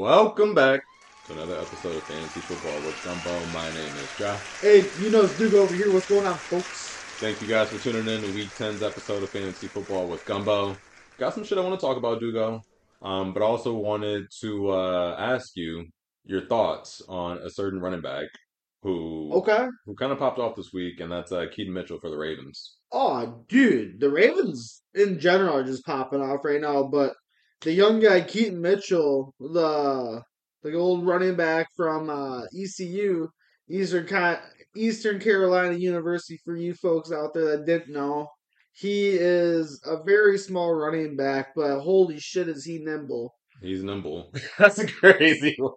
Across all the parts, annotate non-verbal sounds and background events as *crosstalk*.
Welcome back to another episode of Fantasy Football with Gumbo. My name is Josh. Hey, you know it's Duke over here. What's going on, folks? Thank you guys for tuning in to Week 10's episode of Fantasy Football with Gumbo. Got some shit I want to talk about, Dugo. Um, but also wanted to uh, ask you your thoughts on a certain running back who Okay. who kind of popped off this week, and that's uh, Keaton Mitchell for the Ravens. Oh, dude, the Ravens in general are just popping off right now. But the young guy Keaton Mitchell, the the old running back from uh, ECU, Eastern Ca- Eastern Carolina University, for you folks out there that didn't know, he is a very small running back, but holy shit, is he nimble? He's nimble. *laughs* *laughs* that's a crazy one.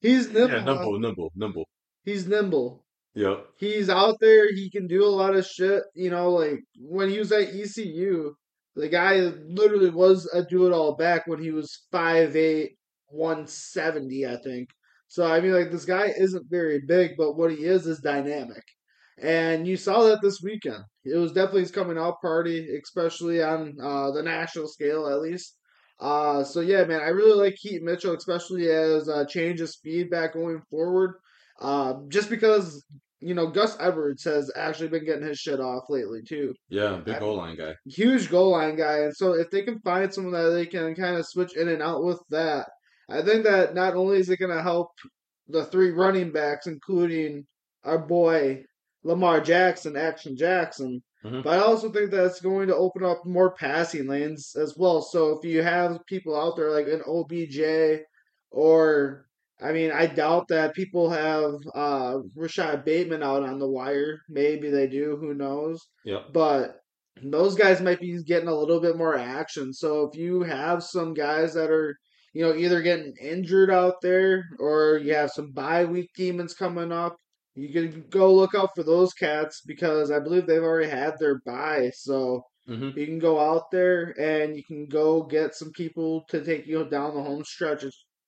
He's nimble. Yeah, nimble, nimble, nimble. He's nimble. Yep. he's out there. He can do a lot of shit. You know, like when he was at ECU, the guy literally was a do it all back when he was 5'8, 170, I think. So, I mean, like, this guy isn't very big, but what he is is dynamic. And you saw that this weekend. It was definitely his coming out party, especially on uh, the national scale, at least. Uh, so yeah, man, I really like Keaton Mitchell, especially as a change of speed back going forward. Uh, just because you know, Gus Edwards has actually been getting his shit off lately too. Yeah, big goal line guy. Huge goal line guy, and so if they can find someone that they can kind of switch in and out with that, I think that not only is it going to help the three running backs, including our boy Lamar Jackson, Action Jackson, Mhm. but I also think that it's going to open up more passing lanes as well. So if you have people out there like an OBJ or I mean, I doubt that people have uh Rashod Bateman out on the wire. Maybe they do, who knows? Yep. But those guys might be getting a little bit more action. So if you have some guys that are, you know, either getting injured out there or you have some bye week demons coming up, you can go look out for those cats because I believe they've already had their bye. So hmm you can go out there and you can go get some people to take you down the home stretch,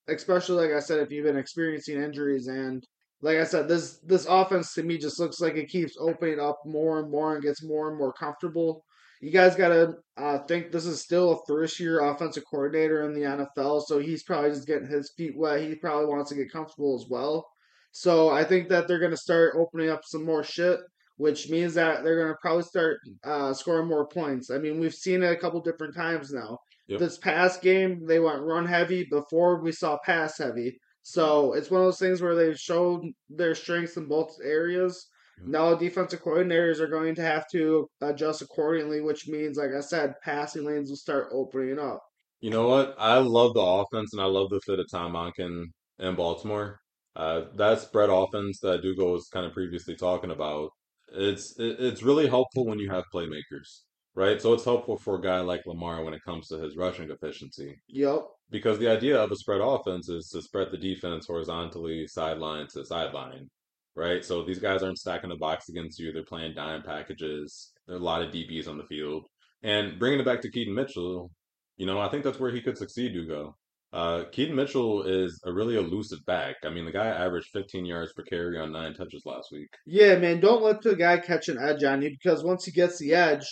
especially like I said, if you've been experiencing injuries and like I said, this this offense to me just looks like it keeps opening up more and more and gets more and more comfortable. You guys gotta uh, think this is still a first year offensive coordinator in the NFL, so he's probably just getting his feet wet. He probably wants to get comfortable as well. So I think that they're gonna start opening up some more shit which means that they're to probably start uh, scoring more points. I mean, we've seen it a couple different times now. Yep. This past game, they went run heavy before we saw pass heavy. So it's one of those things where they've showed their strengths in both areas. Mhm. Now defensive coordinators are going to have to adjust accordingly, which means, like I said, passing lanes will start opening up. You know what? I love the offense and I love the fit of Tom Monken in Baltimore. Uh, that spread offense that Dugo was kind of previously talking about, it's it, it's really helpful when you have playmakers, right? So it's helpful for a guy like Lamar when it comes to his rushing efficiency. Yep. Because the idea of a spread offense is to spread the defense horizontally, sideline to sideline, right? So these guys aren't stacking the box against you. They're playing dime packages. There are a lot of DBs on the field. And bringing it back to Keaton Mitchell, you know, I think that's where he could succeed, Dugo. Uh, Keaton Mitchell is a really elusive back. I mean, the guy averaged 15 yards per carry on nine touches last week. Yeah, man, don't let the guy catch an edge on you because once he gets the edge,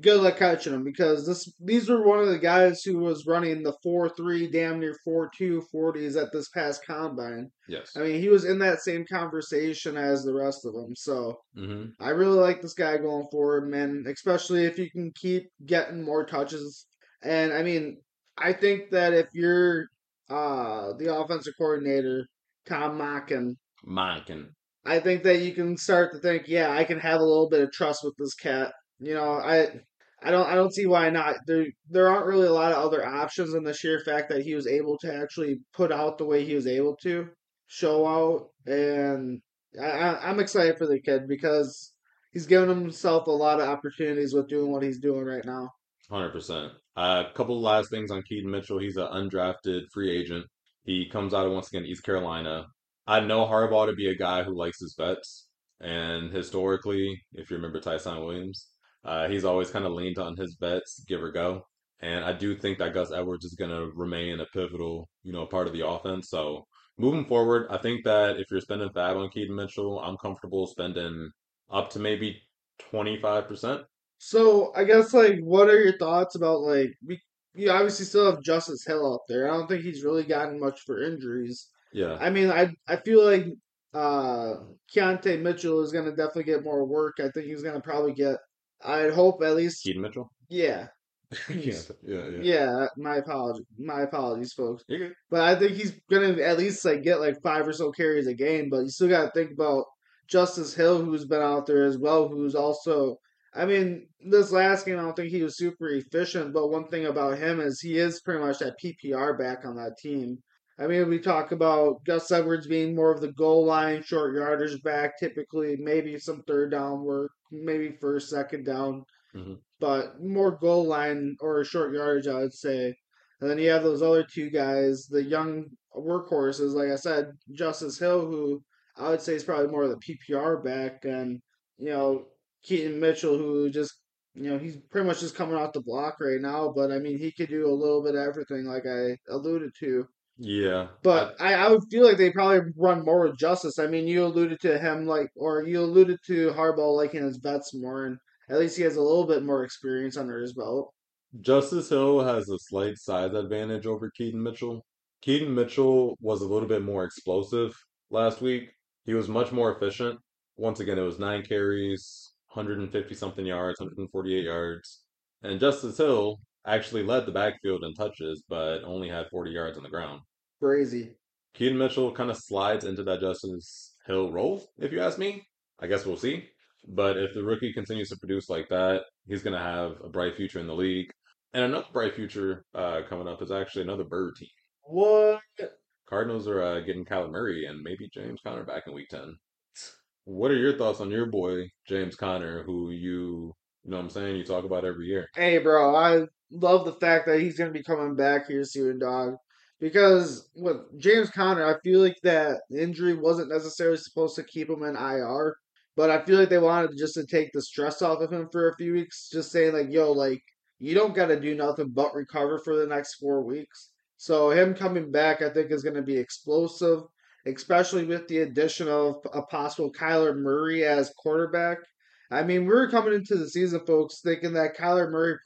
good luck catching him because this these were one of the guys who was running the 4-3 damn near 4-2 40s at this past combine. Yes. I mean, he was in that same conversation as the rest of them. So, hmm I really like this guy going forward, man, especially if you can keep getting more touches. And I mean, I think that if you're uh the offensive coordinator, Tom Mackin, Monken. I think that you can start to think, yeah, I can have a little bit of trust with this cat. You know, I I don't I don't see why not. There there aren't really a lot of other options in the sheer fact that he was able to actually put out the way he was able to, show out, and I, I I'm excited for the kid because he's given himself a lot of opportunities with doing what he's doing right now. Hundred percent. A couple of last things on Keaton Mitchell. He's an undrafted free agent. He comes out of once again East Carolina. I know Harbaugh to be a guy who likes his vets, and historically, if you remember Ty'Son Williams, uh, he's always kind of leaned on his vets, give or go. And I do think that Gus Edwards is going to remain a pivotal, you know, part of the offense. So moving forward, I think that if you're spending FAAB on Keaton Mitchell, I'm comfortable spending up to maybe twenty five percent. So I guess like, what are your thoughts about like we you obviously still have Justice Hill out there. I don't think he's really gotten much for injuries. Yeah, I mean, I I feel like uh Keontae Mitchell is gonna definitely get more work. I think he's gonna probably get. I'd hope at least. Keaton Mitchell. Yeah, *laughs* yeah, yeah, yeah. yeah. My apologies, my apologies, folks. But I think he's gonna at least like get like five or so carries a game. But you still got to think about Justice Hill, who's been out there as well, who's also. I mean, this last game, I don't think he was super efficient. But one thing about him is he is pretty much that PPR back on that team. I mean, we talk about Gus Edwards being more of the goal line, short yarders back, typically maybe some third down work, maybe first, second down, hmm but more goal line or short yardage, I would say. And then you have those other two guys, the young workhorses, like I said, Justice Hill, who I would say is probably more of the PPR back, and you know Keaton Mitchell, who just you know he's pretty much just coming off the block right now. But I mean, he could do a little bit of everything, like I alluded to. Yeah, But I, I would feel like they probably run more with Justice. I mean, you alluded to him like, or you alluded to Harbaugh liking his vets more, and at least he has a little bit more experience under his belt. Justice Hill has a slight size advantage over Keaton Mitchell. Keaton Mitchell was a little bit more explosive last week. He was much more efficient. Once again, it was nine carries, 150 something yards, 148 yards. And Justice Hill actually led the backfield in touches, but only had 40 yards on the ground. Crazy. Keaton Mitchell kind of slides into that Justice Hill role, if you ask me. I guess we'll see. But if the rookie continues to produce like that, he's going to have a bright future in the league. And another bright future uh, coming up is actually another bird team. What? Cardinals are uh, getting Kyler Murray and maybe James Conner back in Week 10. What are your thoughts on your boy, James Conner, who you, you know what I'm saying, you talk about every year? Hey, bro, I love the fact that he's going to be coming back here soon, dog. Because with James Conner, I feel like that injury wasn't necessarily supposed to keep him in IR, but I feel like they wanted just to take the stress off of him for a few weeks, just saying like, yo, like you don't got to do nothing but recover for the next four weeks. So him coming back, I think, is going to be explosive, especially with the addition of a possible Kyler Murray as quarterback. I mean, we were coming into the season, folks, thinking that Kyler Murray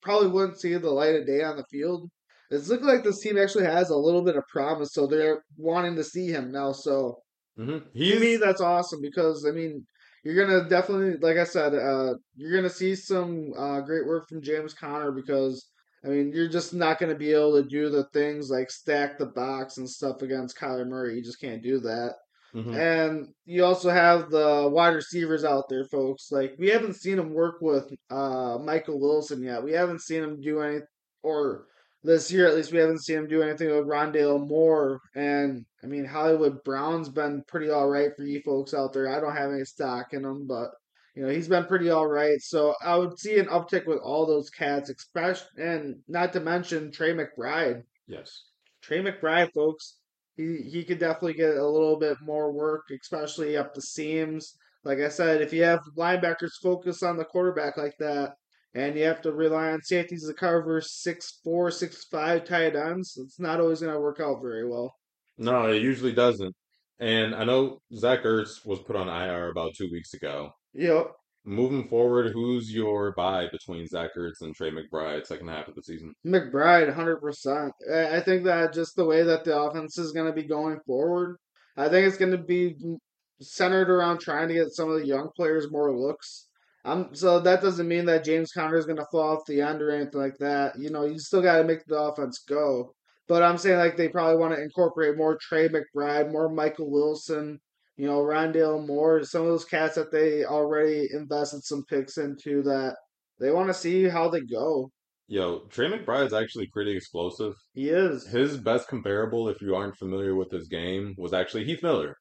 probably wouldn't see the light of day on the field. It's looking like this team actually has a little bit of promise, so they're wanting to see him now. So hmm to me, that's awesome because I mean, you're gonna definitely, like I said, uh, you're gonna see some uh, great work from James Conner because I mean, you're just not gonna be able to do the things like stack the box and stuff against Kyler Murray. You just can't do that. hmm And you also have the wide receivers out there, folks. Like we haven't seen him work with uh, Michael Wilson yet. We haven't seen him do any, or this year at least, we haven't seen him do anything with Rondale Moore. And I mean, Hollywood Brown's been pretty all right for you folks out there. I don't have any stock in him, but you know he's been pretty all right. So I would see an uptick with all those cats, especially, and not to mention Trey McBride. yes. Trey McBride, folks, he he could definitely get a little bit more work, especially up the seams. Like I said, if you have linebackers focus on the quarterback like that, and you have to rely on safeties to cover six four, six five tight ends, it's not always going to work out very well. No, it usually doesn't. And I know Zach Ertz was put on IR about two weeks ago. Yep. Moving forward, who's your buy between Zach Ertz and Trey McBride second half of the season? McBride, 100%. I I think that just the way that the offense is going to be going forward, I think it's going to be centered around trying to get some of the young players more looks. Um, so that doesn't mean that James Conner is going to fall off the end or anything like that. You know, you still got to make the offense go. But I'm saying like they probably want to incorporate more Trey McBride, more Michael Wilson, you know, Rondale Moore, some of those cats that they already invested some picks into that they want to see how they go. Yo, Trey McBride's actually pretty explosive. He is. His best comparable, if you aren't familiar with his game, was actually Heath Miller,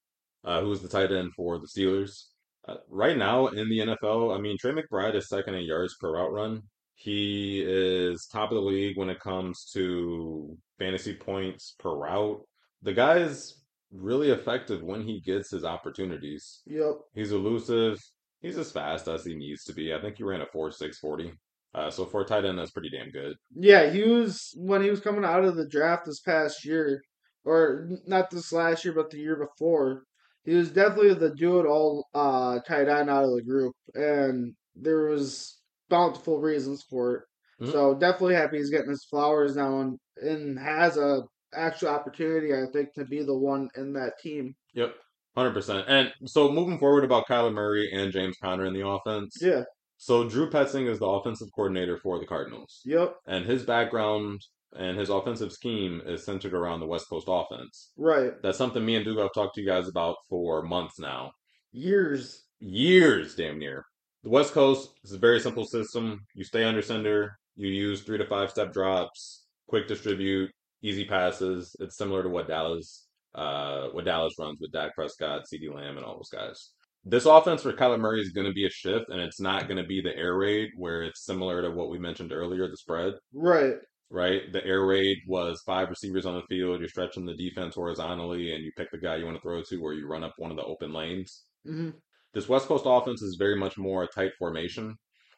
uh, who was the tight end for the Steelers. Uh, right now in the NFL, I mean, Trey McBride is second in yards per route run. He is top of the league when it comes to fantasy points per route. The guy is really effective when he gets his opportunities. Yep. He's elusive. He's as fast as he needs to be. I think he ran a 4.640. Uh, so for a tight end, that's pretty damn good. Yeah, he was when he was coming out of the draft this past year, or not this last year, but the year before. He was definitely the do it all uh tight end out of the group, and there was bountiful reasons for it. Mhm. So definitely happy he's getting his flowers now and, and has a actual opportunity, I think, to be the one in that team. Yep, hundred percent. And so moving forward about Kyler Murray and James Conner in the offense. Yeah. So Drew Petzing is the offensive coordinator for the Cardinals, Yep. and his background and his offensive scheme is centered around the West Coast offense. Right. That's something me and Dugo have talked to you guys about for months now, Years. years, damn near. The West Coast is a very simple system. You stay under center. You use three to five step drops, quick distribute, easy passes. It's similar to what Dallas, uh, what Dallas runs with Dak Prescott, CeeDee Lamb, and all those guys. This offense for Kyler Murray is going to be a shift, and it's not going to be the air raid where it's similar to what we mentioned earlier, the spread, Right. Right? The air raid was five receivers on the field. You're stretching the defense horizontally, and you pick the guy you want to throw to, or you run up one of the open lanes hmm this West Coast offense is very much more a tight formation.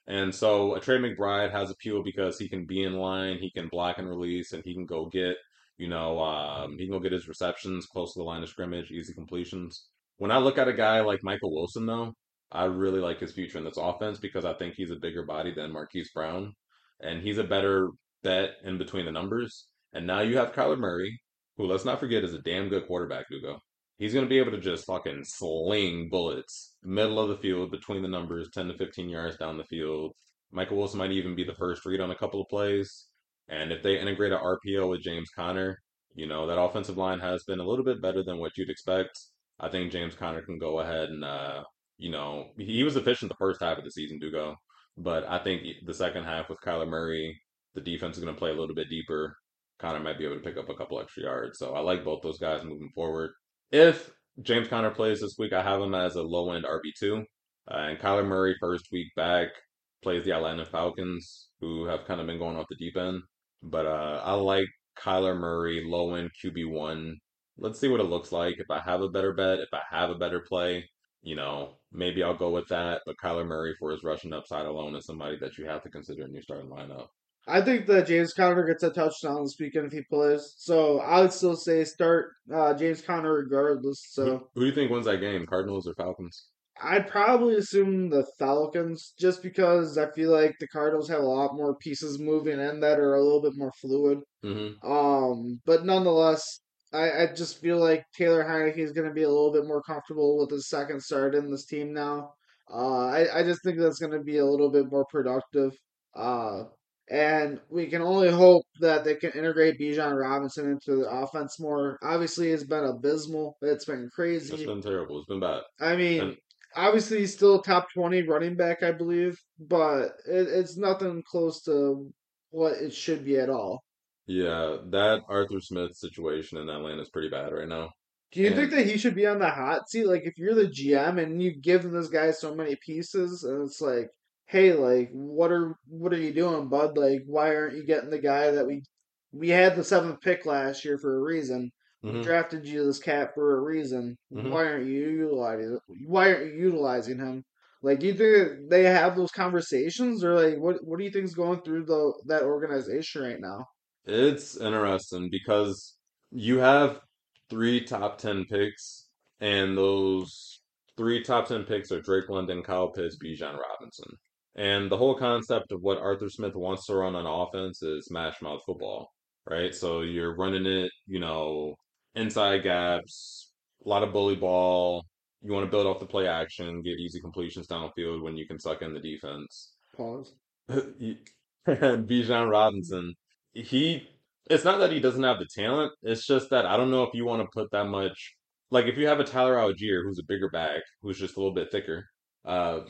And so a Trey McBride has appeal because he can be in line, he can block and release, and he can go get, you know, um, he can go get his receptions close to the line of scrimmage, easy completions. When I look at a guy like Michael Wilson, though, I really like his future in this offense because I think he's a bigger body than Marquise Brown, and he's a better bet in between the numbers. And now you have Kyler Murray, who let's not forget is a damn good quarterback, Dugo. He's going to be able to just fucking sling bullets middle of the field between the numbers, 10 to 15 yards down the field. Michael Wilson might even be the first read on a couple of plays. And if they integrate a RPO with James Conner, you know, that offensive line has been a little bit better than what you'd expect. I think James Conner can go ahead and, uh, you know, he was efficient the first half of the season, Dugo. But I think the second half with Kyler Murray, the defense is going to play a little bit deeper. Conner might be able to pick up a couple extra yards. So I like both those guys moving forward. If James Conner plays this week, I have him as a low end RB2. Uh, and Kyler Murray, first week back, plays the Atlanta Falcons, who have kind of been going off the deep end. But uh, I like Kyler Murray, low end QB1. Let's see what it looks like. If I have a better bet, if I have a better play, you know, maybe I'll go with that. But Kyler Murray, for his rushing upside alone, is somebody that you have to consider in your starting lineup. I think that James Conner gets a touchdown this weekend if he plays. So I would still say start uh, James Conner regardless. Who, So who do you think wins that game, Cardinals or Falcons? I'd probably assume the Falcons just because I feel like the Cardinals have a lot more pieces moving in that are a little bit more fluid. Mm-hmm. Um, but nonetheless, I, I just feel like Taylor Heinicke is going to be a little bit more comfortable with his second start in this team now. Uh, I, I just think that's going to be a little bit more productive. Uh, and we can only hope that they can integrate Bijan Robinson into the offense more. Obviously, it's been abysmal. It's been crazy. It's been terrible. It's been bad. I mean, And obviously he's still a top 20 running back, I believe, but it, it's nothing close to what it should be at all. Yeah, that Arthur Smith situation in Atlanta is pretty bad right now. Do you think that he should be on the hot seat? Like, if you're the GM and you give this guy so many pieces, and it's like, hey, like, what are what are you doing, bud? Like, why aren't you getting the guy that we we had the seventh pick last year for a reason? We hmm drafted you this cat for a reason. hmm Why aren't you utilizing? Why aren't you utilizing him? Like, do you think they have those conversations, or like, what what do you think is going through the that organization right now? It's interesting because you have three top 10 picks, and those three top 10 picks are Drake London, Kyle Pitts, Bijan Robinson. And the whole concept of what Arthur Smith wants to run on offense is smash mouth football, right? So you're running it, you know, inside gaps, a lot of bully ball. You want to build off the play action, get easy completions downfield when you can suck in the defense. Pause. And *laughs* Bijan Robinson, he it's not that he doesn't have the talent, it's just that I don't know if you want to put that much like if you have a Tyler Allgeier who's a bigger back, who's just a little bit thicker, uh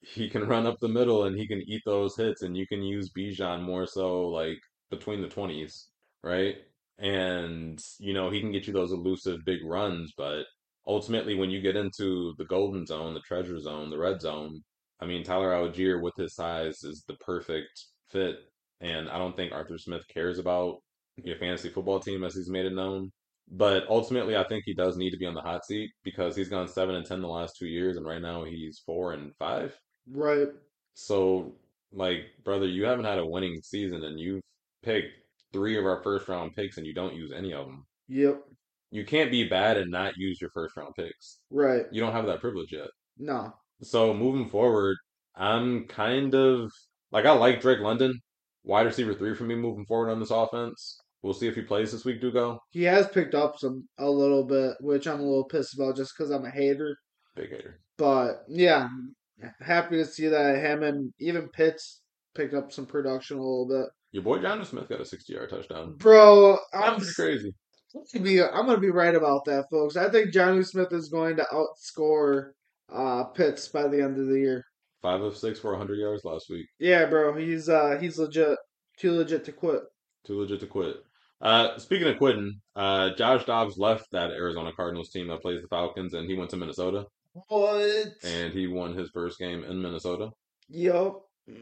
he can run up the middle and he can eat those hits and you can use Bijan more so like between the 20s, right? And you know, he can get you those elusive big runs, but ultimately when you get into the golden zone, the treasure zone, the red zone, I mean, Tyler Allgeier with his size is the perfect fit, and I don't think Arthur Smith cares about your fantasy football team as he's made it known. But ultimately, I think he does need to be on the hot seat because he's gone seven and ten the last two years, and right now he's four and five. Right. So, like, brother, you haven't had a winning season, and you've picked three of our first round picks, and you don't use any of them. Yep. You can't be bad and not use your first round picks. Right. You don't have that privilege yet. No. So moving forward, I'm kind of like I like Drake London. wide receiver three for me moving forward on this offense. We'll see if he plays this week, Dugo. He has picked up some a little bit, which I'm a little pissed about just because I'm a hater. Big hater. But yeah, happy to see that him and even Pitts picked up some production a little bit. Your boy John Smith got a 60 yard touchdown. Bro, I'm That's crazy. be I'm gonna be right about that, folks. I think Jonnu Smith is going to outscore uh Pitts by the end of the year. Five of six for 100 yards last week. Yeah, bro, he's uh he's legit, too legit to quit. Too legit to quit. Uh, speaking of quitting, uh, Josh Dobbs left that Arizona Cardinals team that plays the Falcons, and he went to Minnesota, What? and he won his first game in Minnesota. Yup. *clears throat*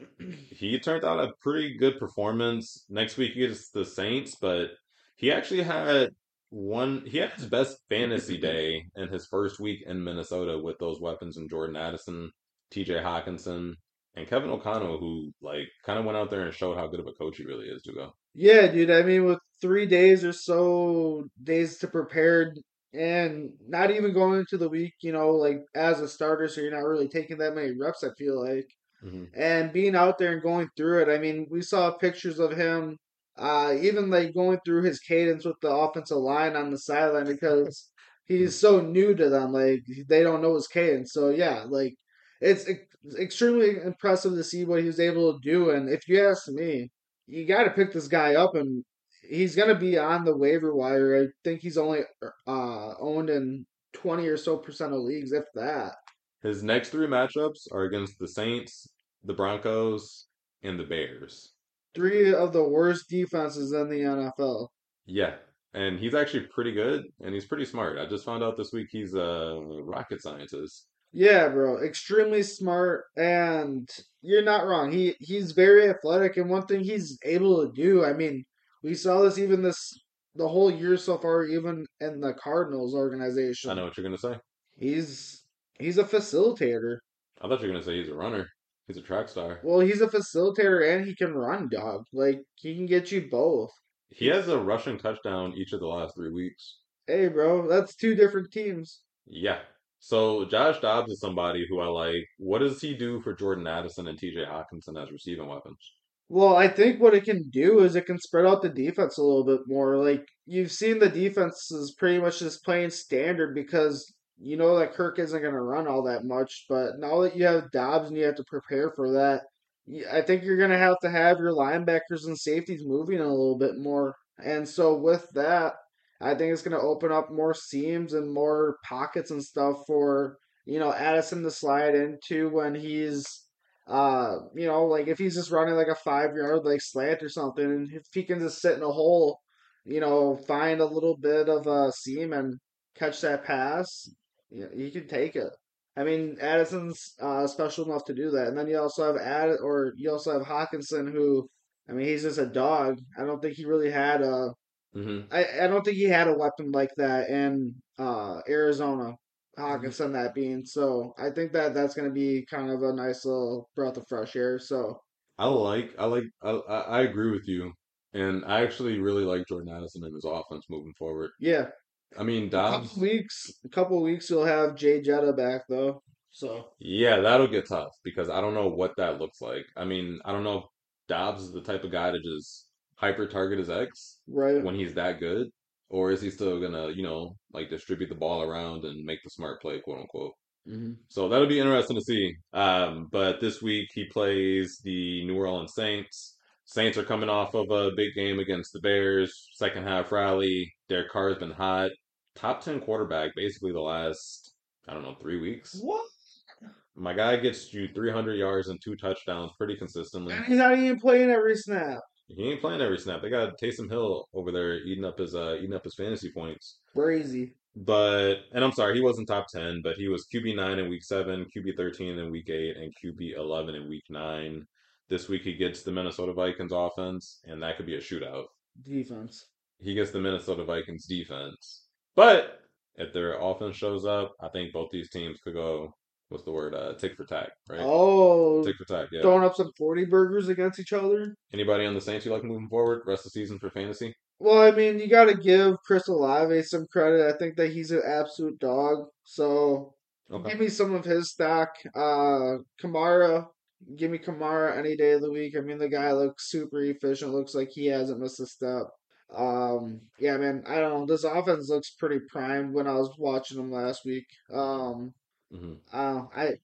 He turned out a pretty good performance. Next week he gets the Saints, but he actually had one. He had his best fantasy day in his first week in Minnesota with those weapons in Jordan Addison, T.J. Hockenson, and Kevin O'Connell, who like kind of went out there and showed how good of a coach he really is. To go. Yeah, dude. I mean, with three days or so days to prepare, and not even going into the week, you know, like as a starter, so you're not really taking that many reps. I feel like, hmm and being out there and going through it. I mean, we saw pictures of him, uh, even like going through his cadence with the offensive line on the sideline because *laughs* he's so new to them. Like they don't know his cadence. So yeah, like it's ex- extremely impressive to see what he was able to do. And if you ask me, you got to pick this guy up, and he's gonna be on the waiver wire. I think he's only uh owned in twenty or so percent of leagues, if that. His next three matchups are against the Saints, the Broncos, and the Bears. Three of the worst defenses in the NFL. Yeah, and he's actually pretty good, and he's pretty smart. I just found out this week he's a rocket scientist. Yeah, bro, extremely smart, and you're not wrong. He he's very athletic, and one thing he's able to do. I mean, we saw this even this the whole year so far, even in the Cardinals organization. I know what you're gonna say. He's he's a facilitator. I thought you were gonna say he's a runner. He's a track star. Well, he's a facilitator, and he can run, dog. Like he can get you both. He has a rushing touchdown each of the last three weeks. Hey, bro, that's two different teams. Yeah. So Josh Dobbs is somebody who I like. What does he do for Jordan Addison and T.J. Hockenson as receiving weapons? Well, I think what it can do is it can spread out the defense a little bit more. Like you've seen the defense is pretty much just playing standard because you know that Kirk isn't going to run all that much. But now that you have Dobbs and you have to prepare for that, I think you're going to have to have your linebackers and safeties moving a little bit more. And so with that, I think it's going to open up more seams and more pockets and stuff for you know Addison to slide into when he's uh, you know, like if he's just running like a five yard like slant or something, and if he can just sit in a hole, you know, find a little bit of a seam and catch that pass, yeah, he can take it. I mean, Addison's uh, special enough to do that, and then you also have Add or you also have Hockenson, who, I mean, he's just a dog. I don't think he really had a, hmm I, I don't think he had a weapon like that in uh Arizona. Mm-hmm. Hockenson that being so I think that that's going to be kind of a nice little breath of fresh air. So I like. I like. I, I agree with you, and I actually really like Jordan Addison in his offense moving forward. yeah, I mean, a Dobbs. couple weeks, a couple weeks you'll have Jay Jetta back though. So Yeah, that'll get tough because I don't know what that looks like. I mean, I don't know if Dobbs is the type of guy to just hyper target his ex right, when he's that good, or is he still gonna, you know, like distribute the ball around and make the smart play, quote unquote. hmm So that'll be interesting to see. Um, but this week he plays the New Orleans Saints. Saints are coming off of a big game against the Bears, second half rally. Derek Carr's been hot. Top 10 quarterback basically the last, I don't know, three weeks. what? My guy gets you 300 yards and two touchdowns pretty consistently. And he's not even playing every snap. He ain't playing every snap. They got Taysom Hill over there eating up his uh eating up his fantasy points. Crazy. But and I'm sorry, he wasn't top 10, but he was QB 9 in week 7, QB 13 in week 8 and QB 11 in week 9. This week he gets the Minnesota Vikings offense and that could be a shootout. Defense. He gets the Minnesota Vikings defense. But if their offense shows up, I think both these teams could go what's the word? Uh tick for tack, right? Oh, Tick for tack, yeah. throwing up some forty burgers against each other. Anybody on the Saints you like moving forward? Rest of the season for fantasy? Well, I mean, you got to give Chris Olave some credit. I think that he's an absolute dog. So Okay. give me some of his stock. Uh, Kamara, give me Kamara any day of the week. I mean, the guy looks super efficient. Looks like he hasn't missed a step. Um, yeah, man. I don't know. This offense looks pretty primed when I was watching them last week. Um, hmm uh, I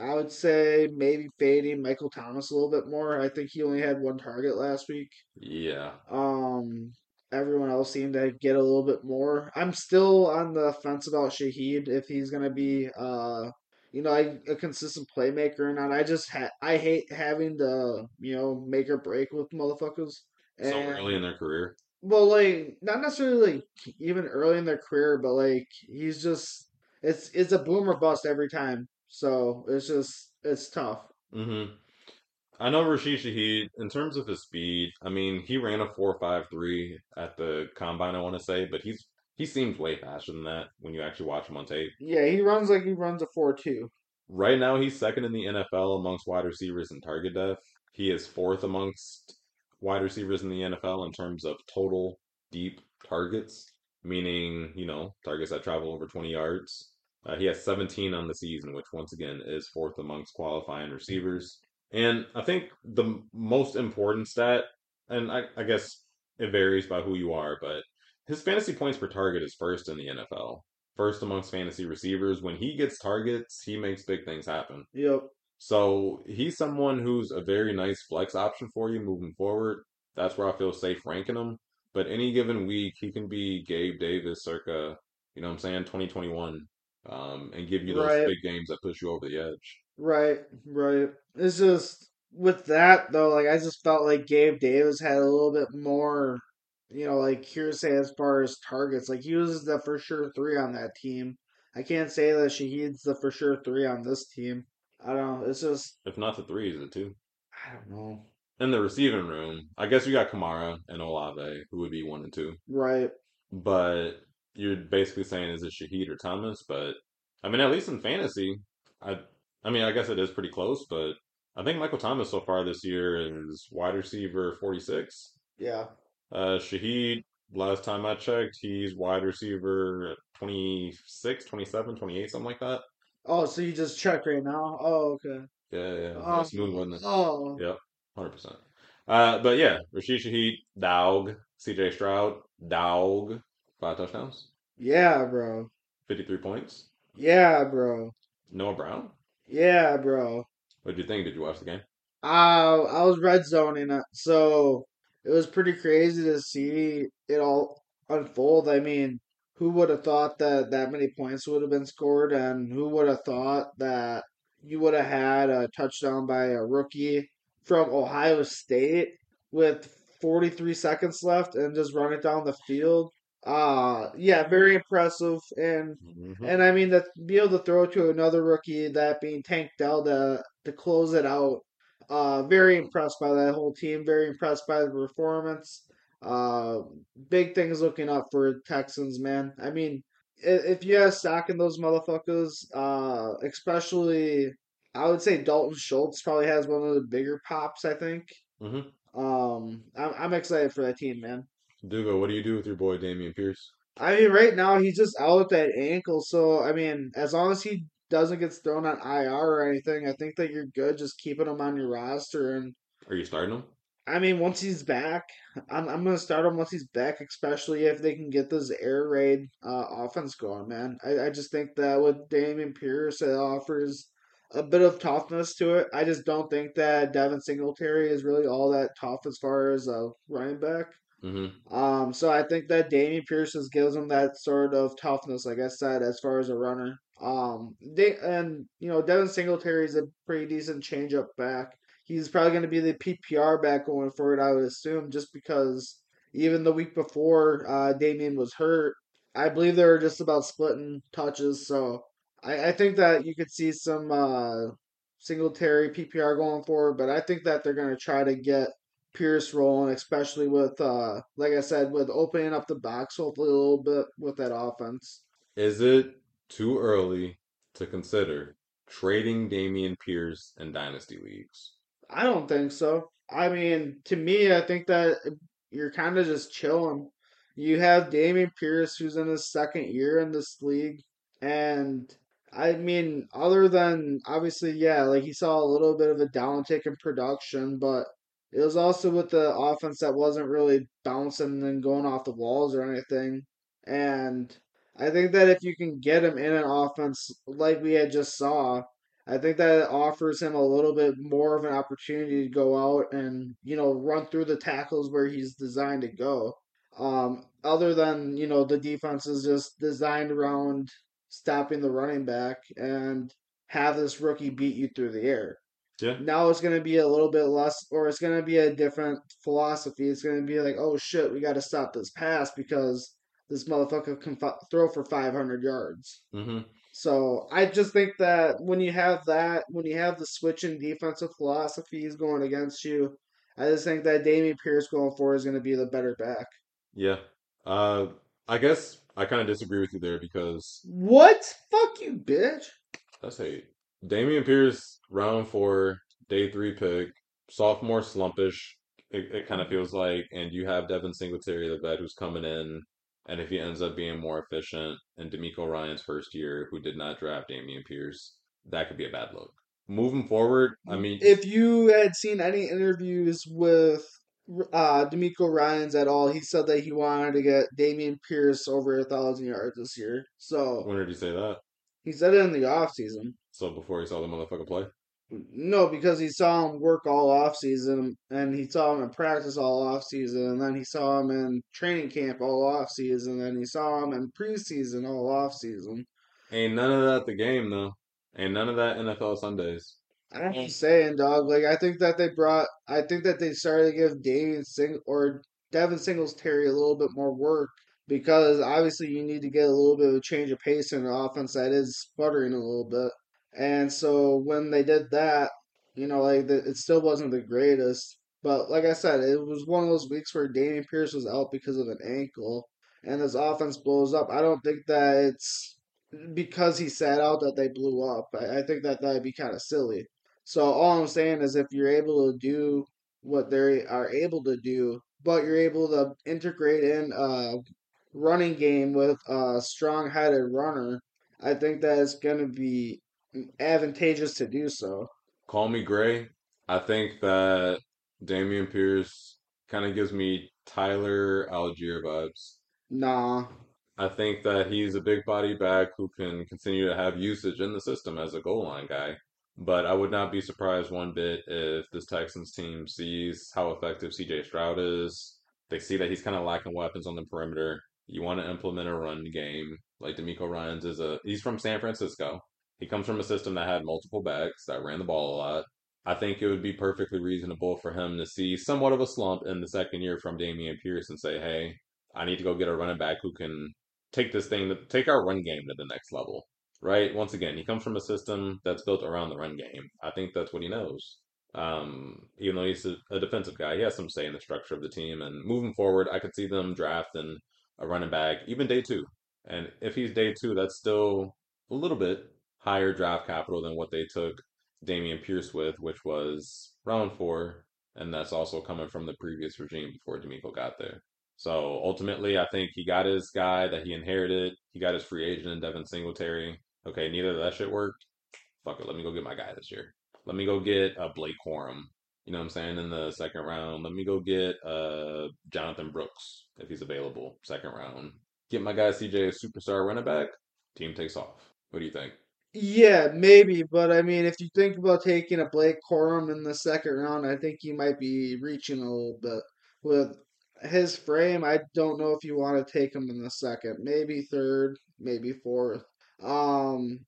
I would say maybe fading Michael Thomas a little bit more. I think he only had one target last week. Yeah. Um, everyone else seemed to get a little bit more. I'm still on the fence about Shaheed if he's gonna be uh you know a, a consistent playmaker or not. I just ha- I hate having to you know make or break with motherfuckers. So early in their career. well, like not necessarily like even early in their career, but like he's just it's it's a boomer bust every time. So it's just it's tough. hmm I know Rashid Shaheed, in terms of his speed, I mean, he ran a 4.53 at the combine, I want to say, but he's he seems way faster than that when you actually watch him on tape. Yeah, he runs like he runs a four two. Right now, he's second in the NFL amongst wide receivers in target depth. He is fourth amongst wide receivers in the NFL in terms of total deep targets, meaning, you know, targets that travel over 20 yards. Uh, he has 17 on the season, which once again is fourth amongst qualifying receivers. And I think the most important stat, and I, I guess it varies by who you are, but his fantasy points per target is first in the NFL first amongst fantasy receivers. When he gets targets, he makes big things happen. Yep. So he's someone who's a very nice flex option for you moving forward. That's where I feel safe ranking him. But any given week, he can be Gabe Davis circa, you know what I'm saying, 2021, um, and give you those Right. big games that push you over the edge. Right, right. It's just with that though, like I just felt like Gabe Davis had a little bit more, you know, like hearsay as far as targets. Like he was the for sure three on that team. I can't say that she Shaheed's the for sure three on this team. I don't know. It's just If not the three, is the two. I don't know. In the receiving room, I guess you got Kamara and Olave, who would be one and two. Right. But you're basically saying is it Shaheed or Thomas? But I mean, at least in fantasy, I I mean, I guess it is pretty close. But I think Michael Thomas so far this year is wide receiver 46. Yeah. Uh, Shaheed, last time I checked, he's wide receiver 26, 27, 28, something like that. Oh, so you just checked right now? Oh, okay. Yeah, yeah, Oh, wasn't it? oh, Yep, 100%. Uh, but yeah, Rashid Shaheed, dog. CJ Stroud, dog. Five touchdowns, yeah, bro. 53 points. Yeah, bro. Noah Brown. Yeah, bro. What did you think? Did you watch the game? Uh, I was red zoning it, so it was pretty crazy to see it all unfold. I mean, who would have thought that that many points would have been scored, and who would have thought that you would have had a touchdown by a rookie from Ohio State with 43 seconds left and just run it down the field? Uh, yeah, very impressive, and hmm and I mean that be able to throw to another rookie, that being Tank Dell to to close it out. Uh, very impressed by that whole team. Very impressed by the performance. Uh, big things looking up for Texans, man. I mean, if you have stock in those motherfuckers, uh, especially I would say Dalton Schultz probably has one of the bigger pops. I think. hmm Um, I'm I'm excited for that team, man. Dugo, what do you do with your boy Dameon Pierce? I mean, right now he's just out with that ankle, so I mean, as long as he doesn't get thrown on IR or anything, I think that you're good just keeping him on your roster. And Are you starting him? I mean, once he's back, I'm I'm gonna start him once he's back, especially if they can get this air raid uh, offense going, man. I, I just think that with Dameon Pierce, it offers a bit of toughness to it. I just don't think that Devin Singletary is really all that tough as far as a running back. hmm Um, so I think that Dameon Pierce just gives him that sort of toughness, like I said, as far as a runner. Um, they and you know Devin Singletary is a pretty decent changeup back. He's probably going to be the PPR back going forward, I would assume, just because even the week before uh, Dameon was hurt, I believe they were just about splitting touches. So I, I think that you could see some uh, Singletary PPR going forward, but I think that they're going to try to get Pierce rolling, especially with uh like I said, with opening up the box hopefully a little bit with that offense. Is it too early to consider trading Dameon Pierce in dynasty leagues? I don't think so. I mean, to me, I think that you're kind of just chilling. You have Dameon Pierce, who's in his second year in this league, and I mean, other than obviously, yeah, like he saw a little bit of a downtick in production, but it was also with the offense that wasn't really bouncing and going off the walls or anything. And I think that if you can get him in an offense like we had just saw, I think that it offers him a little bit more of an opportunity to go out and, you know, run through the tackles where he's designed to go. Um, other than, you know, the defense is just designed around stopping the running back and have this rookie beat you through the air. Yeah. Now it's going to be a little bit less, or it's going to be a different philosophy. It's going to be like, oh shit, we got to stop this pass because this motherfucker can f- throw for 500 yards. hmm So I just think that when you have that, when you have the switch in defensive philosophies going against you, I just think that Dameon Pierce going forward is going to be the better back. Yeah. Uh, I guess I kind of disagree with you there because What? Fuck you, bitch. That's hate. Dameon Pierce, round four, day three pick, sophomore slumpish. It, it kind of feels like, and you have Devin Singletary, the vet, who's coming in, and if he ends up being more efficient, and DeMeco Ryans first year, who did not draft Dameon Pierce, that could be a bad look. Moving forward, I mean, If you had seen any interviews with uh DeMeco Ryans at all, he said that he wanted to get Dameon Pierce over a thousand yards this year. So when did he say that? he said it in the off season. So before he saw the motherfucker play? No, because he saw him work all off season, and he saw him in practice all off season, and then he saw him in training camp all off season, and he saw him in preseason all off season. Ain't none of that the game though. Ain't none of that NFL Sundays. I'm just mm. saying, dog. Like I think that they brought, I think that they started to give Damian Sing or Devin Singletary a little bit more work because obviously you need to get a little bit of a change of pace in an offense that is sputtering a little bit. And so when they did that, you know, like the, it still wasn't the greatest. But like I said, it was one of those weeks where Dameon Pierce was out because of an ankle, and this offense blows up. I don't think that it's because he sat out that they blew up. I, I think that that'd be kind of silly. So all I'm saying is if you're able to do what they are able to do, but you're able to integrate in a running game with a strong-headed runner, I think that it's going to be advantageous to do so. Call me Gray. I think that Dameon Pierce kind of gives me Tyler Allgeier vibes. Nah. I think that he's a big body back who can continue to have usage in the system as a goal line guy. But I would not be surprised one bit if this Texans team sees how effective CJ Stroud is. They see that he's kind of lacking weapons on the perimeter. You want to implement a run game. Like DeMeco Ryans is a he's from San Francisco. He comes from a system that had multiple backs that ran the ball a lot. I think it would be perfectly reasonable for him to see somewhat of a slump in the second year from Dameon Pierce and say, "Hey, I need to go get a running back who can take this thing, take our run game to the next level." Right? Once again, he comes from a system that's built around the run game. I think that's what he knows. Um, even though he's a, a defensive guy, he has some say in the structure of the team. And moving forward, I could see them drafting a running back, even day two. And if he's day two, that's still a little bit higher draft capital than what they took Dameon Pierce with, which was round four. And that's also coming from the previous regime before DeMeco got there. So ultimately, I think he got his guy that he inherited. He got his free agent in Devin Singletary. Okay, neither of that shit worked. Fuck it, let me go get my guy this year. Let me go get a Blake Corum. You know what I'm saying? In the second round, let me go get uh Jonathan Brooks if he's available. Second round, get my guy CJ a superstar running back. Team takes off. What do you think? Yeah, maybe, but I mean, if you think about taking a Blake Corum in the second round, I think you might be reaching a little bit with his frame. I don't know if you want to take him in the second, maybe third, maybe fourth. Um,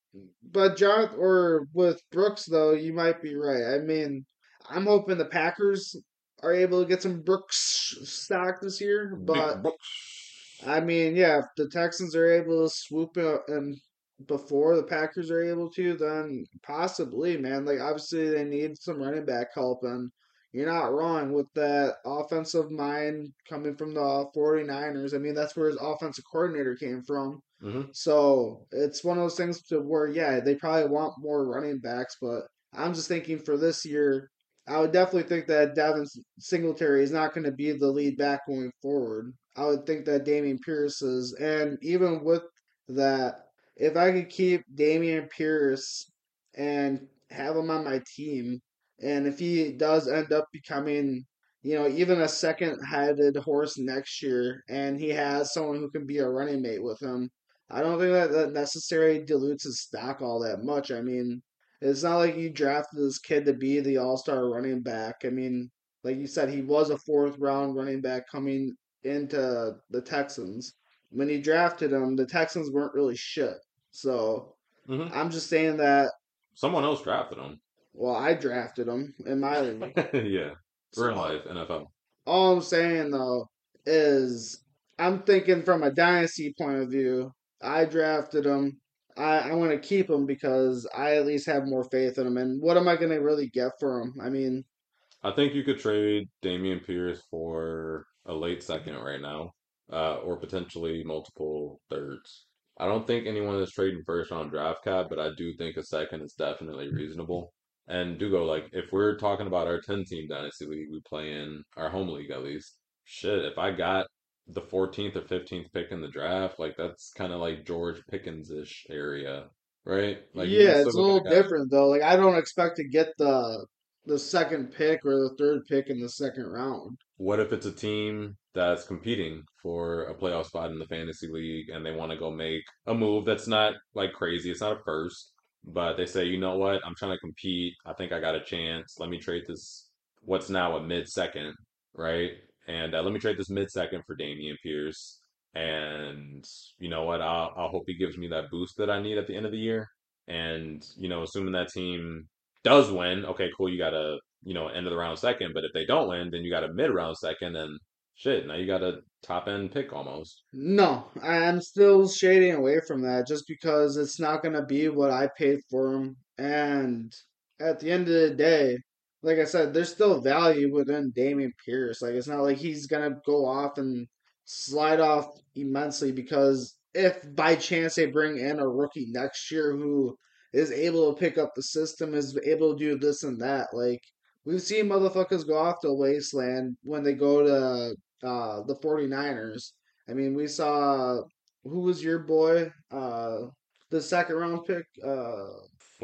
but John or with Brooks though, you might be right. I mean, I'm hoping the Packers are able to get some Brooks stock this year, but I mean, yeah, if the Texans are able to swoop in before the Packers are able to, then possibly, man. Like obviously they need some running back help and you're not wrong with that offensive mind coming from the 49ers. I mean, that's where his offensive coordinator came from. Mm-hmm. So it's one of those things to where, yeah, they probably want more running backs, but I'm just thinking for this year, I would definitely think that Devin Singletary is not going to be the lead back going forward. I would think that Dameon Pierce is, and even with that, if I could keep Dameon Pierce and have him on my team, and if he does end up becoming, you know, even a second-headed horse next year, and he has someone who can be a running mate with him, I don't think that that necessarily dilutes his stock all that much. I mean, it's not like you drafted this kid to be the all-star running back. I mean, like you said, he was a fourth round running back coming into the Texans. When you drafted him, the Texans weren't really shit. So hmm I'm just saying that. Someone else drafted him. Well, I drafted him in my league. *laughs* yeah, real So life NFL. all I'm saying though is I'm thinking from a dynasty point of view. I drafted him. I, I want to keep him because I at least have more faith in him. And what am I going to really get for him? I mean, I think you could trade Dameon Pierce for a late second right now, uh, or potentially multiple thirds. I don't think anyone is trading first on draft cap, but I do think a second is definitely reasonable. And Dugo like if we're talking about our 10 team dynasty league, we play in our home league at least. Shit, if I got the 14th or 15th pick in the draft, like that's kind of like George Pickens-ish area, right? Like yeah, it's a little different though. Like I don't expect to get the the second pick or the third pick in the second round. What if it's a team that's competing for a playoff spot in the fantasy league and they want to go make a move that's not like crazy, it's not a first, but they say, you know what, I'm trying to compete. I think I got a chance. Let me trade this, what's now a mid second, right? And uh, let me trade this mid second for Dameon Pierce. And you know what, I'll, I'll hope he gives me that boost that I need at the end of the year. And, you know, assuming that team does win, okay, cool, you got a you know, end of the round second. But if they don't win, then you got a mid round second, and shit, now you got a top end pick almost. No, I'm still shading away from that just because it's not going to be what I paid for him. And at the end of the day, like I said, there's still value within Dameon Pierce. Like it's not like he's to go off and slide off immensely because if by chance they bring in a rookie next year who is able to pick up the system, is able to do this and that, like we've seen motherfuckers go off the wasteland when they go to uh, the 49ers. I mean, we saw who was your boy? Uh, the second round pick, uh.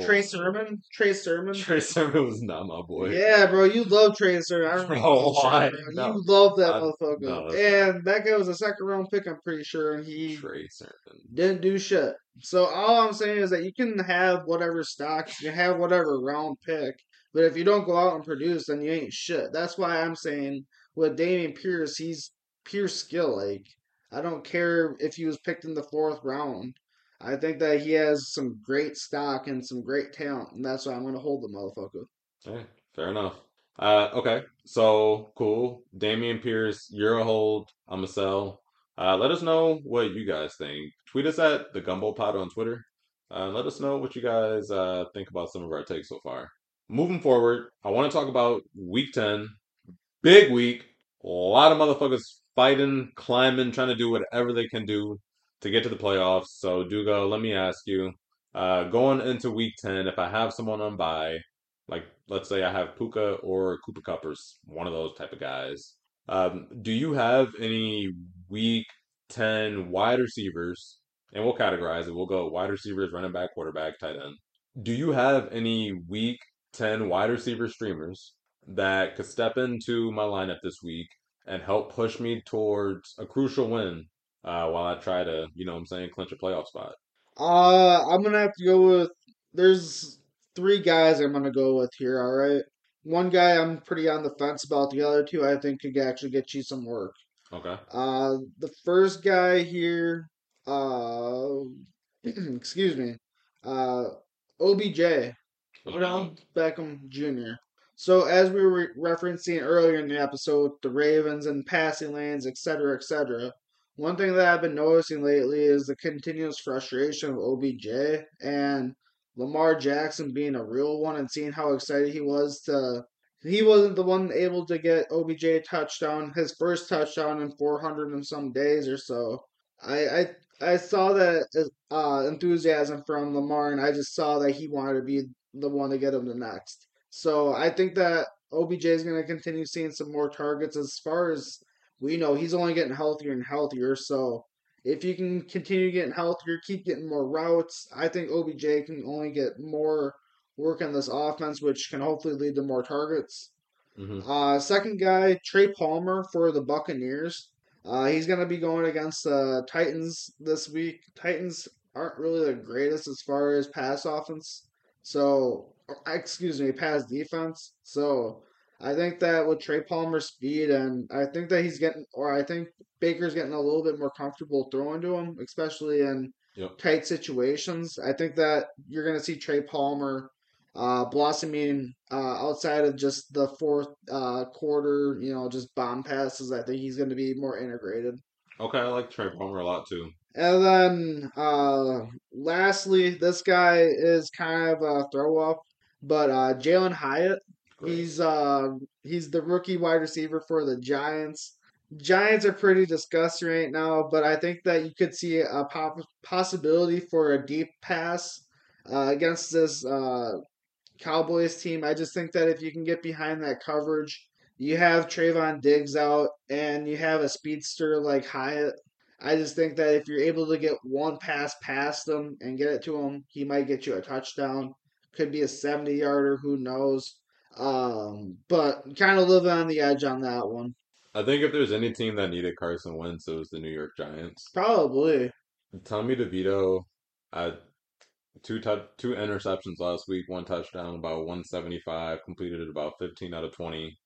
Trey Sermon. Trey Sermon. *laughs* Trey Sermon was not my boy. Yeah, bro, you love Trey Sermon. I *laughs* remember Bro, why? No, You love that I, motherfucker. no, And that guy was a second round pick, I'm pretty sure, and he Trey Sermon. didn't do shit. So all I'm saying is that you can have whatever stocks, you can have whatever round pick, but if you don't go out and produce, then you ain't shit. That's why I'm saying with Dameon Pierce, he's pure skill. Like I don't care if he was picked in the fourth round. I think that he has some great stock and some great talent, and that's why I'm gonna hold the motherfucker. Hey, fair enough. Uh, okay, so cool. Dameon Pierce, you're a hold. I'm a sell. Uh, let us know what you guys think. Tweet us at the Gumbo Pod on Twitter. Uh, let us know what you guys uh, think about some of our takes so far. Moving forward, I want to talk about Week 10. Big week. A lot of motherfuckers fighting, climbing, trying to do whatever they can do to get to the playoffs. So, Dugo, let me ask you, uh, going into Week 10, if I have someone on bye, like let's say I have Puka or Cooper Cuppers, one of those type of guys. Um, do you have any week 10 wide receivers? And we'll categorize it. We'll go wide receivers, running back, quarterback, tight end. Do you have any week 10 wide receiver streamers that could step into my lineup this week and help push me towards a crucial win uh, while I try to, you know what I'm saying, clinch a playoff spot? Uh, I'm gonna have to go with. There's three guys I'm gonna go with here. All right, one guy I'm pretty on the fence about. The other two I think could actually get you some work. Okay. Uh, the first guy here, uh, *clears throat* excuse me, uh, OBJ, Odell Beckham Jr. So as we were referencing earlier in the episode, the Ravens and passing lanes, etc., etc. One thing that I've been noticing lately is the continuous frustration of OBJ and Lamar Jackson being a real one and seeing how excited he was to. He wasn't the one able to get OBJ a touchdown, his first touchdown in 400 and some days or so. I I, I saw that uh, enthusiasm from Lamar, and I just saw that he wanted to be the one to get him the next. So I think that OBJ is going to continue seeing some more targets. As far as we know, he's only getting healthier and healthier. So if you can continue getting healthier, keep getting more routes, I think OBJ can only get more work on this offense, which can hopefully lead to more targets. hmm Uh, second guy, Trey Palmer for the Buccaneers. Uh, he's going to be going against the Titans this week. Titans aren't really the greatest as far as pass offense. So, excuse me, pass defense. So, I think that with Trey Palmer's speed, and I think that he's getting, or I think Baker's getting a little bit more comfortable throwing to him, especially in Yep. tight situations. I think that you're going to see Trey Palmer uh, blossoming uh, outside of just the fourth uh, quarter, you know, just bomb passes. I think he's going to be more integrated. Okay, I like Trey Palmer a lot too. And then, uh, lastly, this guy is kind of a throw up, but uh, Jalen Hyatt, He's uh, he's the rookie wide receiver for the Giants. Giants are pretty disgusting right now, but I think that you could see a pop- possibility for a deep pass uh, against this uh, Cowboys team. I just think that if you can get behind that coverage, you have Trevon Diggs out and you have a speedster like Hyatt. I just think that if you're able to get one pass past him and get it to him, he might get you a touchdown. Could be a 70 yarder, who knows. Um, but kind of living on the edge on that one. I think if there's any team that needed Carson Wentz, it was the New York Giants. Probably. Tommy DeVito had two tou two interceptions last week, one touchdown, about 175, completed it about 15 out of 20.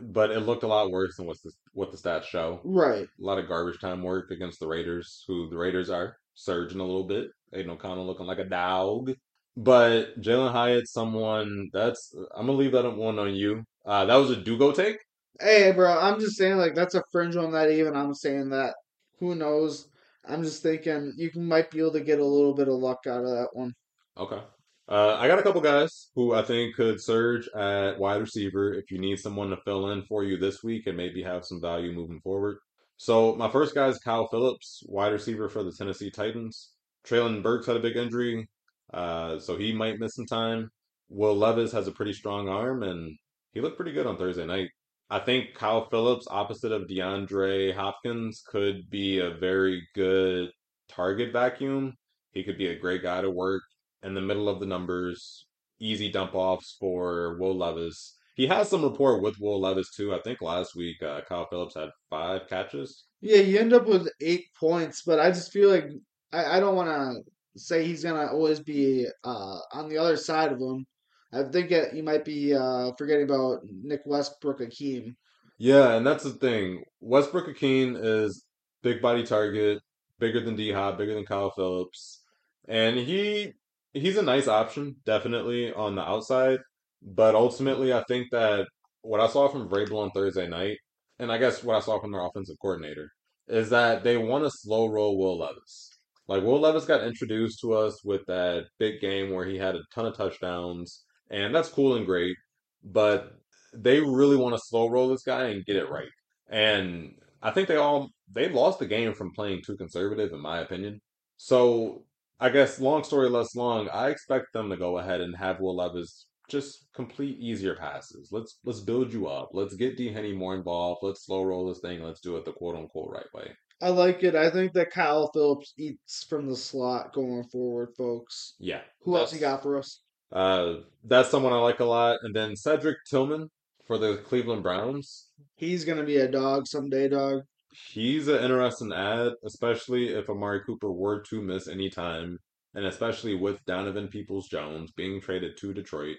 But it looked a lot worse than what the, what the stats show. Right. A lot of garbage time work against the Raiders, who the Raiders are surging a little bit. Aidan O'Connell looking like a dog. But Jalen Hyatt, someone that's I'm gonna leave that one on you. Uh, that was a Dugo take. Hey, bro, I'm just saying, like, that's a fringe one that even I'm saying that. Who knows? I'm just thinking you can, might be able to get a little bit of luck out of that one. Okay. Uh, I got a couple guys who I think could surge at wide receiver if you need someone to fill in for you this week and maybe have some value moving forward. So my first guy is Kyle Phillips, wide receiver for the Tennessee Titans. Treylon Burks had a big injury, uh, so he might miss some time. Will Levis has a pretty strong arm, and he looked pretty good on Thursday night. I think Kyle Phillips, opposite of DeAndre Hopkins, could be a very good target vacuum. He could be a great guy to work in the middle of the numbers, easy dump offs for Will Levis. He has some rapport with Will Levis too. I think last week uh, Kyle Phillips had five catches. Yeah, you end up with eight points, but I just feel like I, I don't want to say he's gonna always be uh, on the other side of him. I think it, you might be uh, forgetting about Nick Westbrook-Ikhine. Yeah, and that's the thing. Westbrook-Ikhine is big body target, bigger than D Hop, bigger than Kyle Phillips, and he he's a nice option, definitely on the outside. But ultimately, I think that what I saw from Vrabel on Thursday night, and I guess what I saw from their offensive coordinator, is that they want to slow roll Will Levis. Like Will Levis got introduced to us with that big game where he had a ton of touchdowns, and that's cool and great. But they really want to slow roll this guy and get it right. And I think they all they lost the game from playing too conservative, in my opinion. So I guess long story less long, I expect them to go ahead and have Will Levis just complete easier passes. Let's let's build you up. Let's get D Henny more involved. Let's slow roll this thing. Let's do it the quote unquote right way. I like it. I think that Kyle Phillips eats from the slot going forward, folks. Yeah. Who else you got for us? uh that's someone I like a lot. And then Cedric Tillman for the Cleveland Browns. He's gonna be a dog someday, dog. He's an interesting ad, especially if Amari Cooper were to miss any time, and especially with Donovan Peoples Jones being traded to Detroit.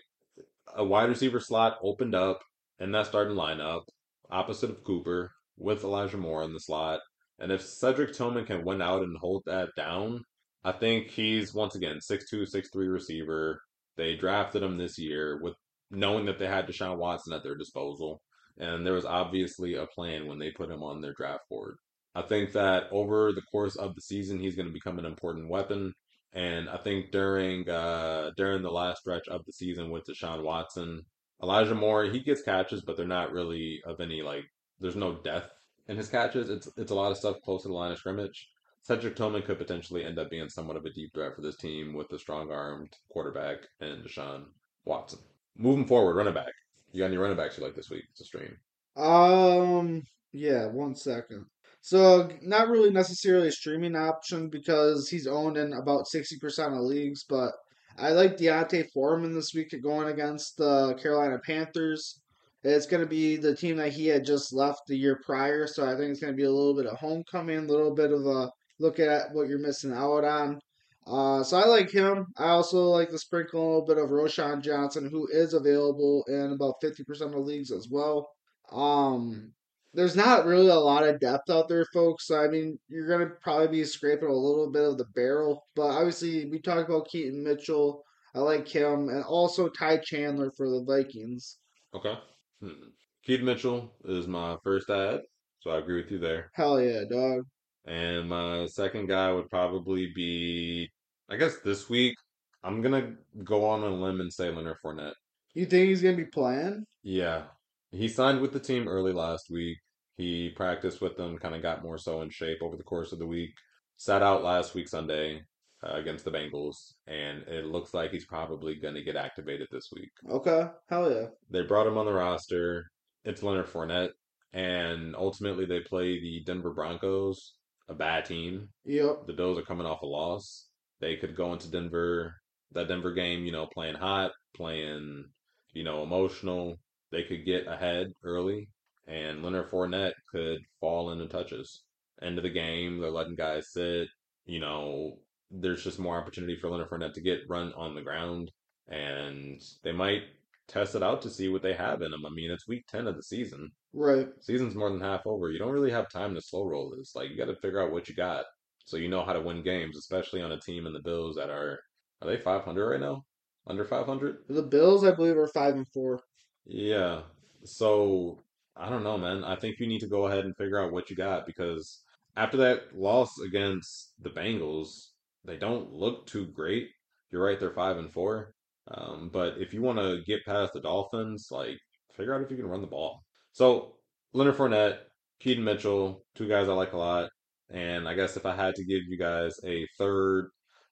A wide receiver slot opened up in that starting lineup, opposite of Cooper, with Elijah Moore in the slot. And if Cedric Tillman can win out and hold that down, I think he's once again 6'2, 6'3 receiver. They drafted him this year with knowing that they had Deshaun Watson at their disposal. And there was obviously a plan when they put him on their draft board. I think that over the course of the season, he's going to become an important weapon. And I think during uh, during the last stretch of the season with Deshaun Watson, Elijah Moore, he gets catches, but they're not really of any like. There's no depth in his catches. It's it's a lot of stuff close to the line of scrimmage. Cedric Tillman could potentially end up being somewhat of a deep threat for this team with a strong armed quarterback and Deshaun Watson. Moving forward, running back. You got any running backs you like this week? A stream. Um, yeah, one second. So not really necessarily a streaming option because he's owned in about sixty percent of leagues, but I like D'Onta Foreman this week going against the Carolina Panthers. It's going to be the team that he had just left the year prior, so I think it's going to be a little bit of homecoming, a little bit of a look at what you're missing out on. Uh, so I like him. I also like to sprinkle a little bit of Roschon Johnson, who is available in about 50% of leagues as well. Um, there's not really a lot of depth out there, folks. So, I mean, you're going to probably be scraping a little bit of the barrel. But obviously, we talked about Keaton Mitchell. I like him. And also Ty Chandler for the Vikings. Okay. Hmm. Keaton Mitchell is my first ad, so I agree with you there. Hell yeah, dog. And my second guy would probably be, I guess this week, I'm gonna go on a limb and say Leonard Fournette. You think he's going to be playing? Yeah. He signed with the team early last week. He practiced with them, kind of got more so in shape over the course of the week. Sat out last week Sunday uh, against the Bengals, and it looks like he's probably going to get activated this week. Okay. Hell yeah. They brought him on the roster. It's Leonard Fournette, and ultimately they play the Denver Broncos, a bad team. Yep. The Bills are coming off a loss. They could go into Denver, that Denver game, you know, playing hot, playing, you know, emotional. They could get ahead early, and Leonard Fournette could fall into touches. End of the game, they're letting guys sit. You know, there's just more opportunity for Leonard Fournette to get run on the ground, and they might test it out to see what they have in them. I mean, it's week 10 of the season. Right. Season's more than half over. You don't really have time to slow roll this. Like, you got to figure out what you got so you know how to win games, especially on a team in the Bills that are, are they 500 right now? Under 500? The Bills, I believe, are 5 and 4. Yeah. So, I don't know, man. I think you need to go ahead and figure out what you got because after that loss against the Bengals, they don't look too great. You're right, they're 5 and 4. Um, but if you want to get past the Dolphins, like figure out if you can run the ball. So Leonard Fournette, Keaton Mitchell, two guys I like a lot. And I guess if I had to give you guys a third,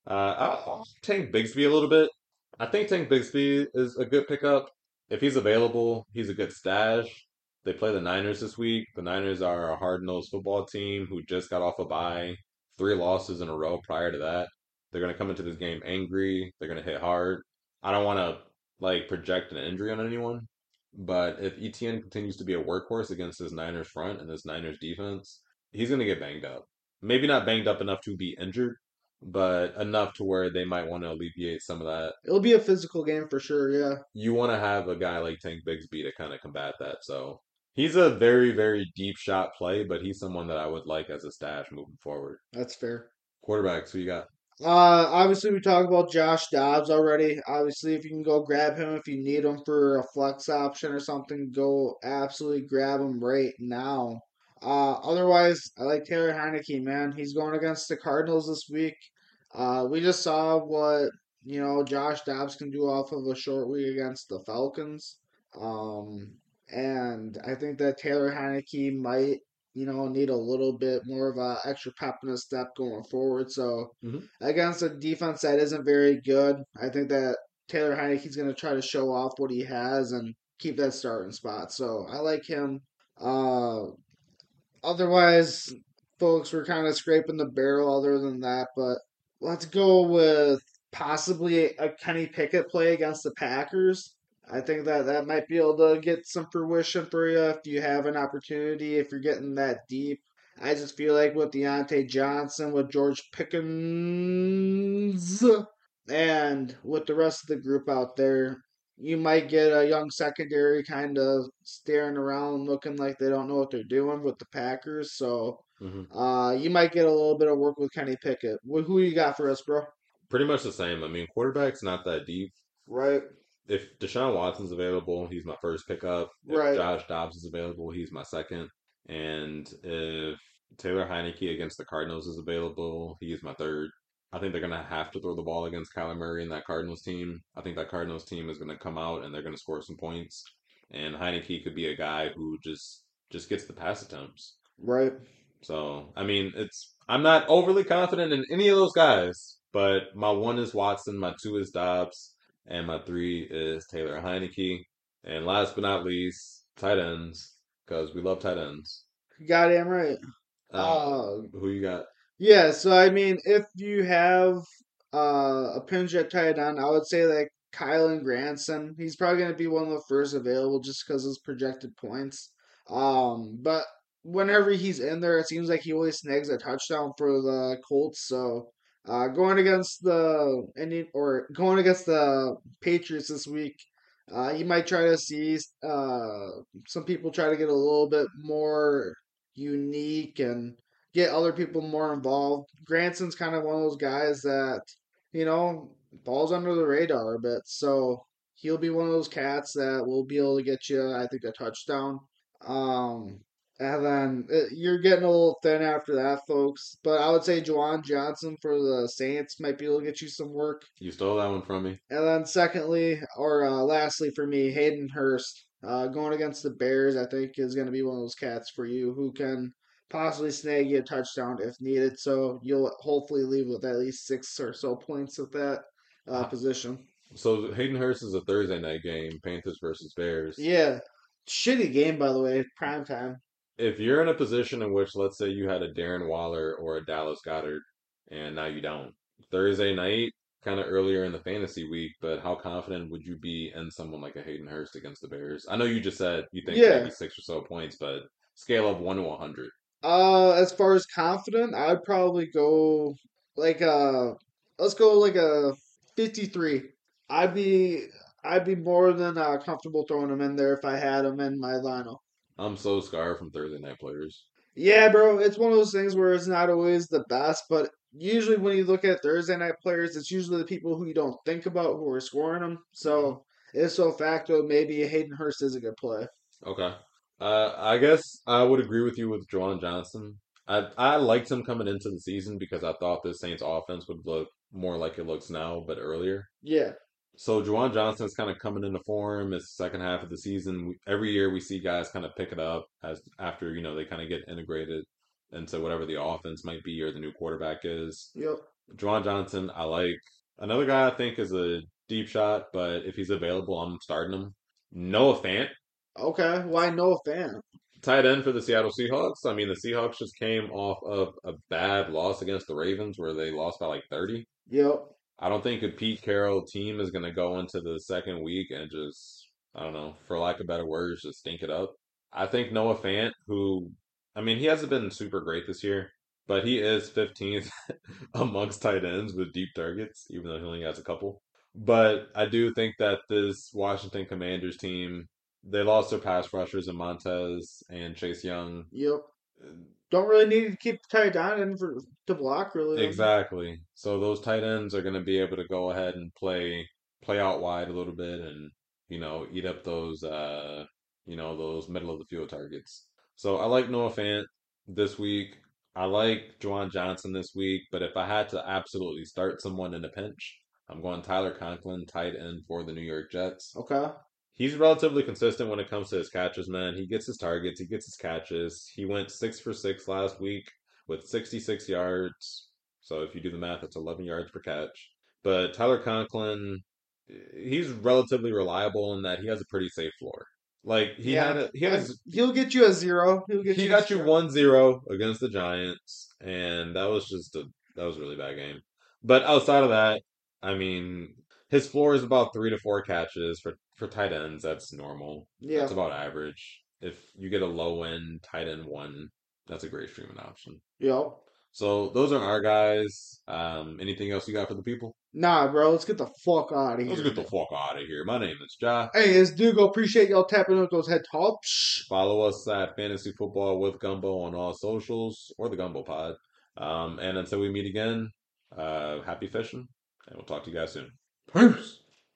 uh, I'll, Tank Bigsby a little bit. I think Tank Bigsby is a good pickup. If he's available, he's a good stash. They play the Niners this week. The Niners are a hard-nosed football team who just got off a bye, three losses in a row prior to that. They're going to come into this game angry. They're going to hit hard. I don't want to like project an injury on anyone, but if ETN continues to be a workhorse against this Niners front and this Niners defense, he's going to get banged up. Maybe not banged up enough to be injured, but enough to where they might want to alleviate some of that. It'll be a physical game for sure, yeah. You want to have a guy like Tank Bigsby to kind of combat that. So he's a very, very deep shot play, but he's someone that I would like as a stash moving forward. That's fair. Quarterbacks, who you got? Uh, obviously we talked about Josh Dobbs already. Obviously, if you can go grab him if you need him for a flex option or something, go absolutely grab him right now. Uh, otherwise, I like Taylor Heinicke, man. He's going against the Cardinals this week. Uh, we just saw what you know Josh Dobbs can do off of a short week against the Falcons. Um, and I think that Taylor Heinicke might you know, need a little bit more of a extra pep in his step going forward. So Mhm. against a defense that isn't very good, I think that Taylor Heinicke's going to try to show off what he has and keep that starting spot. So I like him. Uh, otherwise, folks, we're kind of scraping the barrel other than that, but let's go with possibly a Kenny Pickett play against the Packers. I think that that might be able to get some fruition for you if you have an opportunity, if you're getting that deep. I just feel like with Diontae Johnson, with George Pickens, and with the rest of the group out there, you might get a young secondary kind of staring around looking like they don't know what they're doing with the Packers. So Mhm. uh, you might get a little bit of work with Kenny Pickett. Who you got for us, bro? Pretty much the same. I mean, quarterback's not that deep. Right, If Deshaun Watson's available, he's my first pickup. If Right. Josh Dobbs is available, he's my second. And if Taylor Heinicke against the Cardinals is available, he's my third. I think they're going to have to throw the ball against Kyler Murray and that Cardinals team. I think that Cardinals team is going to come out and they're going to score some points. And Heinicke could be a guy who just just gets the pass attempts. right. So, I mean, it's I'm not overly confident in any of those guys, but my one is Watson, my two is Dobbs, and my three is Taylor Heinicke. And last but not least, tight ends, because we love tight ends. Goddamn right. Uh, who you got? yeah, so I mean, if you have uh, a pinch at tight end, I would say like Kylen Granson. He's probably going to be one of the first available just because of his projected points. Um, but whenever he's in there, it seems like he always snags a touchdown for the Colts. So uh, going against the Indian or going against the Patriots this week, uh, you might try to see uh, some people try to get a little bit more unique and get other people more involved. Granson's kind of one of those guys that you know falls under the radar a bit, so he'll be one of those cats that will be able to get you, I think, a touchdown. Um, and then uh, you're getting a little thin after that, folks. But I would say Juwan Johnson for the Saints might be able to get you some work. You stole that one from me. And then secondly, or uh, lastly for me, Hayden Hurst uh, going against the Bears, I think is going to be one of those cats for you who can possibly snag you a touchdown if needed. So you'll hopefully leave with at least six or so points at that uh, position. So Hayden Hurst is a Thursday night game, Panthers versus Bears. Yeah, shitty game by the way, prime time. If you're in a position in which, let's say, you had a Darren Waller or a Dallas Goedert, and now you don't, Thursday night, kind of earlier in the fantasy week, but how confident would you be in someone like a Hayden Hurst against the Bears? I know you just said you think Yeah. maybe six or so points, but scale of one to hundred. Uh, as far as confident, I'd probably go like uh, let's go like a fifty-three. I'd be I'd be more than uh, comfortable throwing him in there if I had him in my lineup. I'm so scarred from Thursday night players. Yeah, bro, it's one of those things where it's not always the best, but usually when you look at Thursday night players, it's usually the people who you don't think about who are scoring them. So, if so facto, maybe Hayden Hurst is a good play. Okay. Uh, I guess I would agree with you with Juwan Johnson. I I liked him coming into the season because I thought the Saints offense would look more like it looks now, but earlier. Yeah, So Juwan Johnson is kind of coming into form. It's the second half of the season. Every year we see guys kind of pick it up as after you know they kind of get integrated into whatever the offense might be or the new quarterback is. yep. Juwan Johnson, I like. Another guy I think is a deep shot, but if he's available, I'm starting him. Noah Fant, Okay, why Noah Fant? tight end for the Seattle Seahawks. I mean, the Seahawks just came off of a bad loss against the Ravens where they lost by like 30. Yep. I don't think a Pete Carroll team is going to go into the second week and just, I don't know, for lack of better words, just stink it up. I think Noah Fant, who, I mean, he hasn't been super great this year, but he is 15th *laughs* amongst tight ends with deep targets, even though he only has a couple. But I do think that this Washington Commanders team, they lost their pass rushers in Montez and Chase Young. Yep. Don't really need to keep the tight end in for to block really. Exactly. So those tight ends are going to be able to go ahead and play play out wide a little bit and you know eat up those uh you know those middle of the field targets. So I like Noah Fant this week. I like Juwan Johnson this week, but if I had to absolutely start someone in a pinch, I'm going Tyler Conklin, tight end for the New York Jets. Okay. He's relatively consistent when it comes to his catches, man. He gets his targets, he gets his catches. He went six for six last week with 66 yards. So if you do the math, it's 11 yards per catch. But Tyler Conklin, he's relatively reliable in that he has a pretty safe floor. Like he Yeah. had a, he has, He'll get you a zero. He'll get he you. got you zero. 1-0 against the Giants, and that was just a that was a really bad game. But outside of that, I mean, his floor is about three to four catches for for tight ends. That's normal. Yeah. That's about average. If you get a low end tight end one, that's a great streaming option. Yep. So those are our guys. Um, anything else you got for the people? Nah, bro. Let's get the fuck out of here. Let's get the fuck out of here. My name is Jah. Hey, it's Dugo. Appreciate y'all tapping with those head tops. Follow us at Fantasy Football with Gumbo on all socials or the Gumbo Pod. Um, and until we meet again, uh, happy fishing, and we'll talk to you guys soon. Peace.